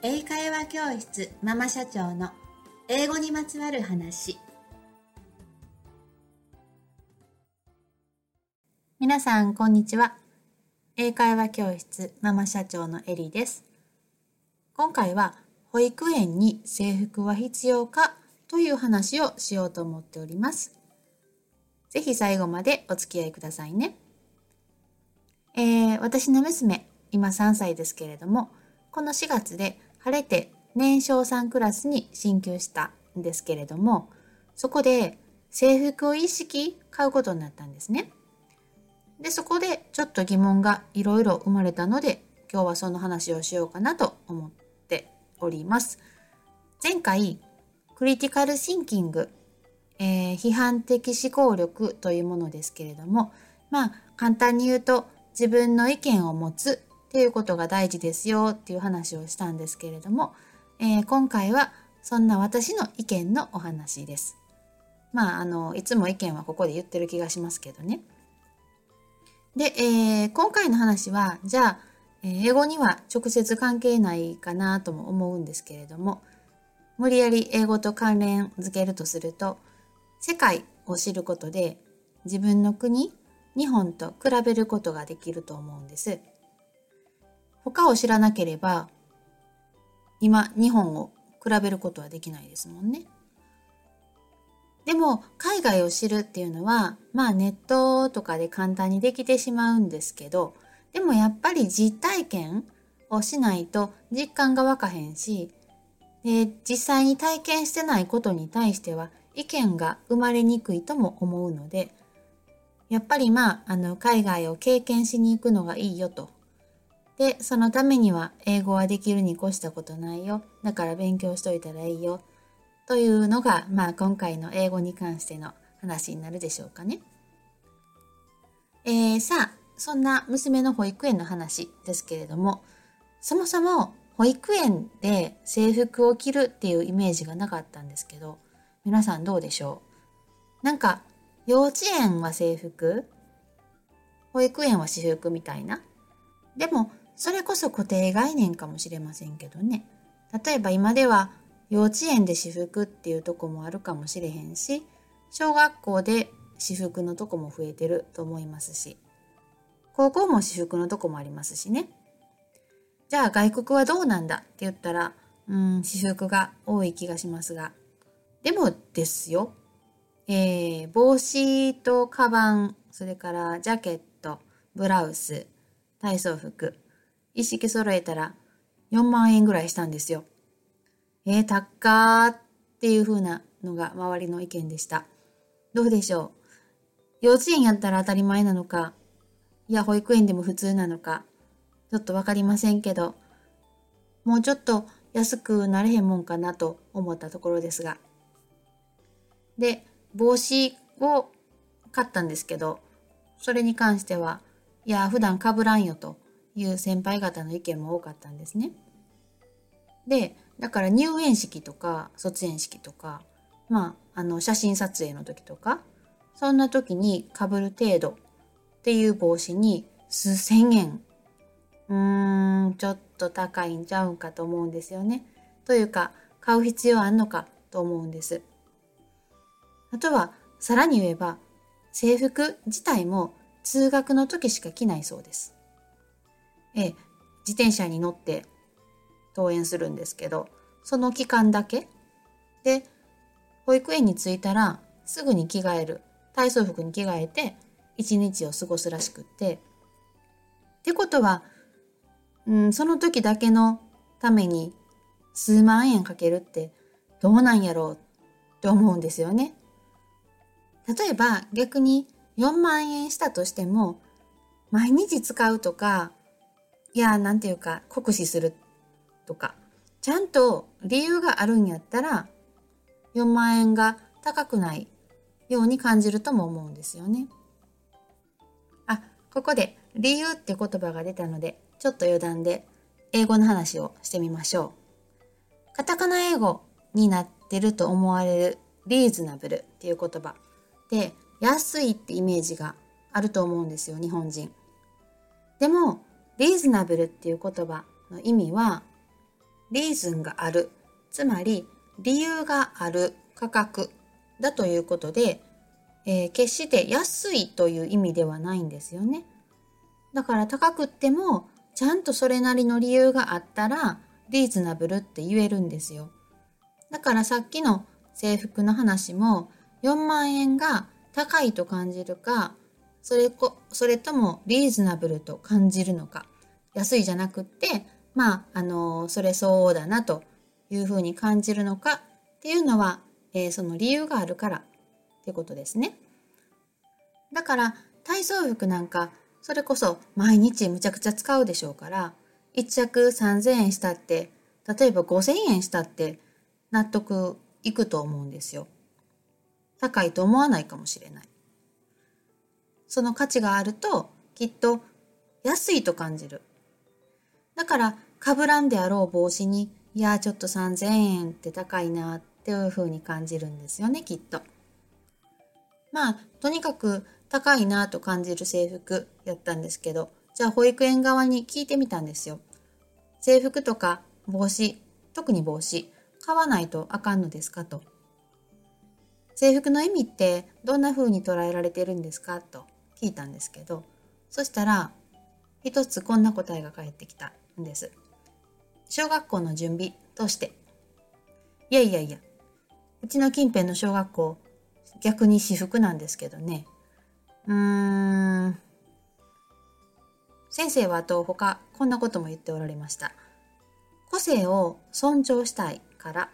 英会話教室ママ社長の英語にまつわる話。皆さんこんにちは。英会話教室ママ社長のエリです。今回は保育園に制服は必要かという話をしようと思っております。ぜひ最後までお付き合いくださいね。えー、私の娘、今3歳ですけれども、この4月で晴れて年少さんクラスに進級したんですけれども、そこで制服を一式買うことになったんですね。で、そこでちょっと疑問がいろいろ生まれたので、今日はその話をしようかなと思っております。前回、クリティカルシンキングえー、批判的思考力というものですけれども、まあ、簡単に言うと、自分の意見を持つっていうことが大事ですよっていう話をしたんですけれども、えー、今回はそんな私の意見のお話です。まあ、あの、いつも意見はここで言ってる気がしますけどね。で、えー、今回の話は、じゃあ、英語には直接関係ないかなとも思うんですけれども、無理やり英語と関連づけるとすると、世界を知ることで自分の国、日本と比べることができると思うんです。他を知らなければ、今、日本を比べることはできないですもんね。でも、海外を知るっていうのは、まあネットとかで簡単にできてしまうんですけど、でもやっぱり実体験をしないと実感がわかへんし、で実際に体験してないことに対しては意見が生まれにくいとも思うので、やっぱりまあ、あの、海外を経験しに行くのがいいよと。で、そのためには英語はできるに越したことないよ。だから勉強しといたらいいよ。というのが、まあ今回の英語に関しての話になるでしょうかね。えー、さあ、そんな娘の保育園の話ですけれども、そもそも保育園で制服を着るっていうイメージがなかったんですけど、皆さんどうでしょう？なんか幼稚園は制服？保育園は私服みたいな？でもそれこそ固定概念かもしれませんけどね。例えば今では幼稚園で私服っていうとこもあるかもしれへんし小学校で私服のとこも増えてると思いますし高校も私服のとこもありますしね。じゃあ外国はどうなんだって言ったらうん私服が多い気がしますが。でもですよ、えー、帽子とカバン、それからジャケット、ブラウス、体操服、一式揃えたら4万円ぐらいしたんですよ。えー、高ーっていう風なのが周りの意見でした。どうでしょう？幼稚園やったら当たり前なのか、いや、保育園でも普通なのか、ちょっとわかりませんけど、もうちょっと安くなれへんもんかなと思ったところですが。で、帽子を買ったんですけど、それに関しては、いや、普段かぶらんよという先輩方の意見も多かったんですね。で、だから入園式とか卒園式とか、まあ、あの、写真撮影の時とか、そんな時に被る程度っていう帽子に数千円。うーん、ちょっと高いんちゃうんかと思うんですよね。というか、買う必要あんのかと思うんです。あとは、さらに言えば、制服自体も通学の時しか着ないそうです。ええ、自転車に乗って登園するんですけど、その期間だけで、保育園に着いたらすぐに着替える。体操服に着替えて一日を過ごすらしくって。ってことは、うん、その時だけのために数万円かけるってどうなんやろうって思うんですよね。例えば逆に4万円したとしても、毎日使うとか、いや、なんていうか、酷使するとか、ちゃんと理由があるんやったら、4万円が高くないように感じるとも思うんですよね。あ、ここで理由って言葉が出たので、ちょっと余談で英語の話をしてみましょう。カタカナ英語になってると思われるリーズナブルっていう言葉。で安いってイメージがあると思うんですよ日本人。でもリーズナブルっていう言葉の意味はリーズンがある、つまり理由がある価格だということで、えー、決して安いという意味ではないんですよね。だから高くってもちゃんとそれなりの理由があったらリーズナブルって言えるんですよ。だからさっきの制服の話も4万円が高いと感じるかそれこそれともリーズナブルと感じるのか安いじゃなくってまああのそれ相応だなというふうに感じるのかっていうのは、えー、その理由があるからっていうことですね。だから体操服なんかそれこそ毎日むちゃくちゃ使うでしょうから1着3000円したって例えば5000円したって納得いくと思うんですよ。高いと思わないかもしれない。その価値があるときっと安いと感じる。だからかぶらんであろう帽子にいやちょっと3000円って高いなっていうふうに感じるんですよねきっと。まあとにかく高いなと感じる制服やったんですけどじゃあ保育園側に聞いてみたんですよ。制服とか帽子特に帽子買わないとあかんのですかと。制服の意味ってどんな風に捉えられてるんですかと聞いたんですけどそしたら一つこんな答えが返ってきたんです。小学校の準備として。いやいやいや、うちの近辺の小学校、逆に私服なんですけどね。うーん。先生はと他こんなことも言っておられました。個性を尊重したいから。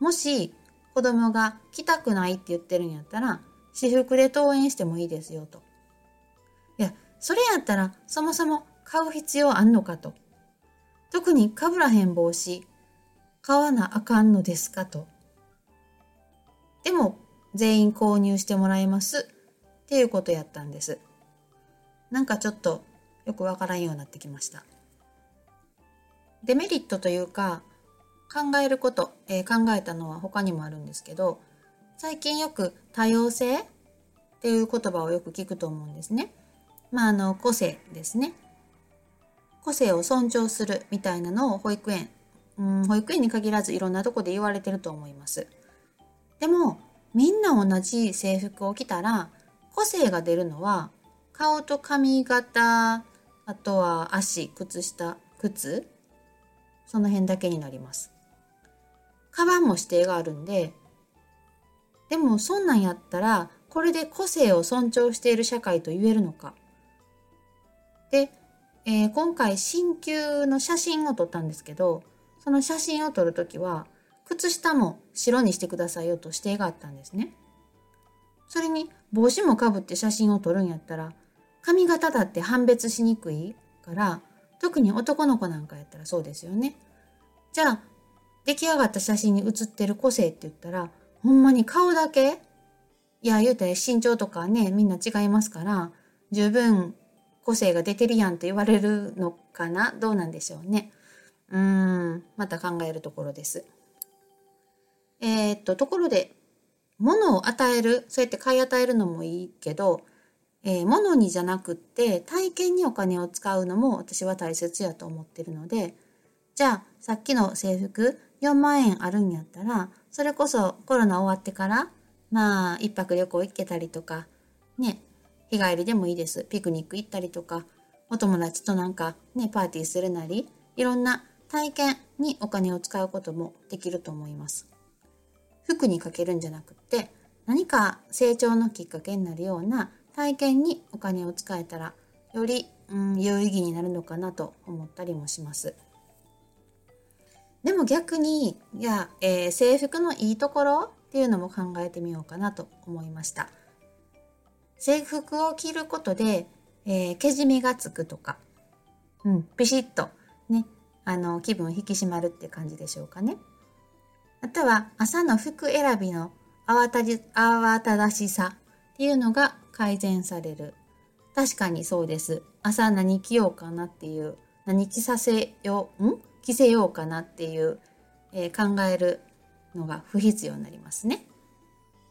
もし子供が来たくないって言ってるんやったら、私服で登園してもいいですよと。いや、それやったらそもそも買う必要あんのかと。特にかぶらへん帽子、買わなあかんのですかと。でも、全員購入してもらいますっていうことやったんです。なんかちょっとよくわからんようになってきました。デメリットというか、考えること、えー、考えたのは他にもあるんですけど、最近よく多様性っていう言葉をよく聞くと思うんですね。まあ、あの、個性ですね。個性を尊重するみたいなのを保育園、うん、保育園に限らずいろんなとこで言われてると思います。でもみんな同じ制服を着たら個性が出るのは顔と髪型あとは足靴下靴その辺だけになります。カバンも指定があるんででもそんなんやったらこれで個性を尊重している社会と言えるのか。でえー、今回新旧の写真を撮ったんですけどその写真を撮る時は靴下も白にしてくださいよと指定があったんですね。それに帽子もかぶって写真を撮るんやったら髪型だって判別しにくいから特に男の子なんかやったらそうですよね。じゃあ出来上がった写真に写ってる個性って言ったらほんまに顔だけ？いや言うて身長とかねみんな違いますから十分個性が出てるやんと言われるのかな？どうなんでしょうね。うーん、また考えるところです。えー、っと、ところで、物を与える、そうやって買い与えるのもいいけど、えー、物にじゃなくって体験にお金を使うのも私は大切やと思ってるので、じゃあさっきの制服4万円あるんやったら、それこそコロナ終わってから、まあ一泊旅行行けたりとか、ね、日帰りでもいいです。ピクニック行ったりとか、お友達となんかね、パーティーするなり、いろんな体験にお金を使うこともできると思います。服にかけるんじゃなくって、何か成長のきっかけになるような体験にお金を使えたら、より、うん、有意義になるのかなと思ったりもします。でも逆に、いや、えー、制服のいいところっていうのも考えてみようかなと思いました。制服を着ることで、えー、けじめがつくとか、うん、ピシッとね、あの、気分引き締まるって感じでしょうかね。あとは、朝の服選びの慌たじ、慌ただしさっていうのが改善される。確かにそうです。朝何着ようかなっていう、何着させよう、ん着せようかなっていう、えー、考えるのが不必要になりますね。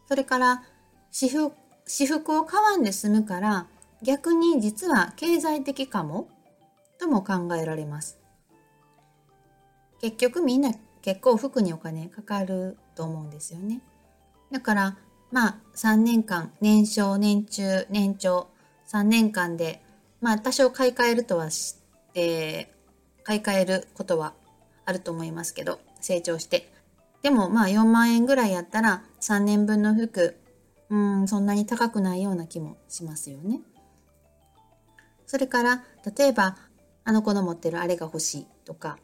それから、私服私服を買わんで済むから逆に実は経済的かもとも考えられます。結局みんな結構服にお金かかると思うんですよね。だからまあ3年間年少年中年長3年間でまあ多少買い替えるとはして、買い替えることはあると思いますけど成長してでもまあ4万円ぐらいやったら3年分の服うんそんなに高くないような気もしますよね。それから例えばあの子の持ってるあれが欲しいとか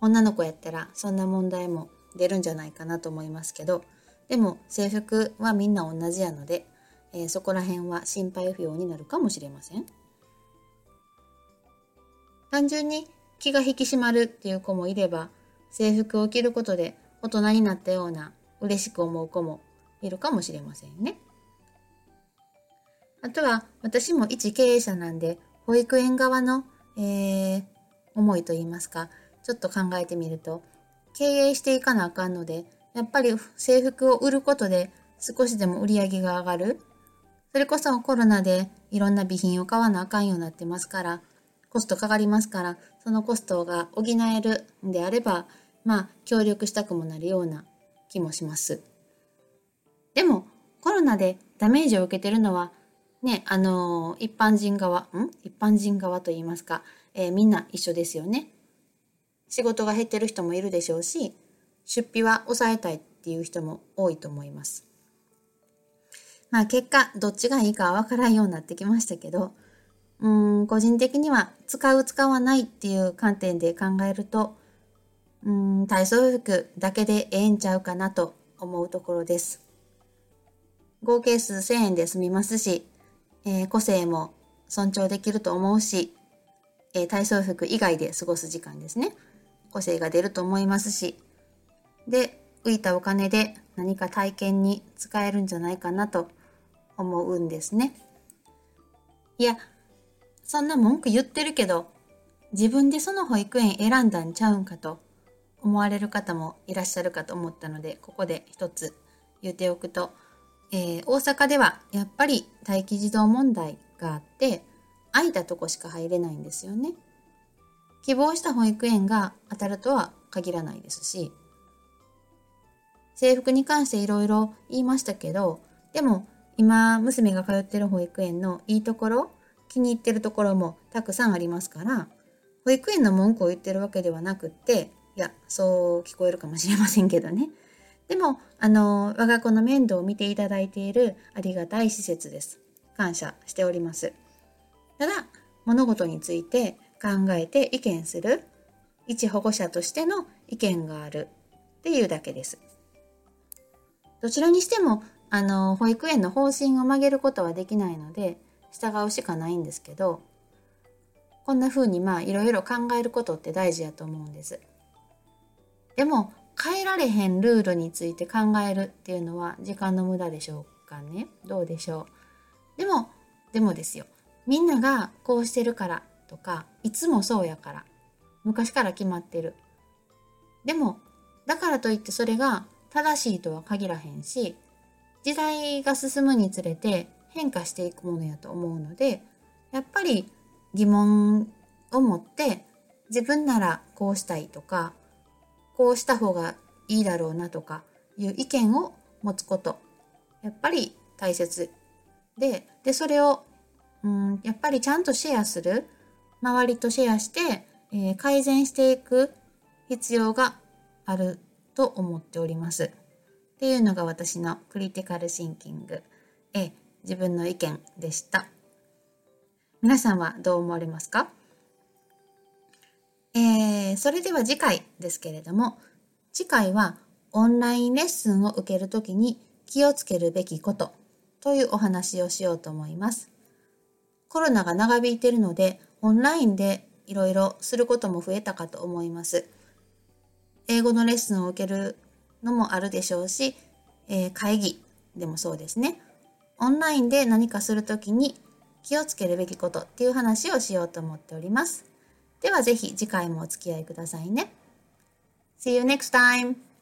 女の子やったらそんな問題も出るんじゃないかなと思いますけどでも制服はみんな同じやので、えー、そこら辺は心配不要になるかもしれません。単純に気が引き締まるっていう子もいれば制服を着ることで大人になったような嬉しく思う子もいるかもしれませんね。あとは私も一経営者なんで保育園側の、えー、思いといいますかちょっと考えてみると経営していかなあかんのでやっぱり制服を売ることで少しでも売り上げが上がるそれこそコロナでいろんな備品を買わなあかんようになってますからコストかかりますからそのコストが補えるんであればまあ協力したくもなるような気もします。でもコロナでダメージを受けてるのはね、あのー、一般人側、ん？一般人側と言いますか、えー、みんな一緒ですよね。仕事が減ってる人もいるでしょうし、出費は抑えたいっていう人も多いと思います。まあ結果、どっちがいいかはわからんようになってきましたけど、うん、個人的には使う使わないっていう観点で考えると、うん、体操服だけでええんちゃうかなと思うところです。合計数1000円で済みますし、えー、個性も尊重できると思うし、えー、体操服以外で過ごす時間ですね。個性が出ると思いますし、で、浮いたお金で何か体験に使えるんじゃないかなと思うんですね。いや、そんな文句言ってるけど、自分でその保育園選んだんちゃうんかと思われる方もいらっしゃるかと思ったので、ここで一つ言っておくと、えー、大阪ではやっぱり待機児童問題があって空いたとこしか入れないんですよね。希望した保育園が当たるとは限らないですし制服に関していろいろ言いましたけどでも今娘が通ってる保育園のいいところ気に入ってるところもたくさんありますから保育園の文句を言ってるわけではなくっていやそう聞こえるかもしれませんけどねでも、あの、我が子の面倒を見ていただいているありがたい施設です。感謝しております。ただ、物事について考えて意見する、一保護者としての意見があるっていうだけです。どちらにしても、あの、保育園の方針を曲げることはできないので、従うしかないんですけど、こんな風にまあいろいろ考えることって大事やと思うんです。でも変えられへんルールについて考えるっていうのは時間の無駄でしょうかね？どうでしょう？でもでもですよ。みんながこうしてるからとかいつもそうやから昔から決まってる。でもだからといってそれが正しいとは限らへんし時代が進むにつれて変化していくものやと思うのでやっぱり疑問を持って自分ならこうしたいとかこうした方がいいだろうなとかいう意見を持つことやっぱり大切ででそれを、うん、やっぱりちゃんとシェアする周りとシェアして、えー、改善していく必要があると思っております。っていうのが私のクリティカルシンキング、え自分の意見でした。皆さんはどう思われますか？えー、それでは次回ですけれども、次回はオンラインレッスンを受けるときに気をつけるべきことというお話をしようと思います。コロナが長引いているので、オンラインでいろいろすることも増えたかと思います。英語のレッスンを受けるのもあるでしょうし、えー、会議でもそうですね。オンラインで何かするときに気をつけるべきことっていう話をしようと思っております。ではぜひ次回もお付き合いくださいね。See you next time!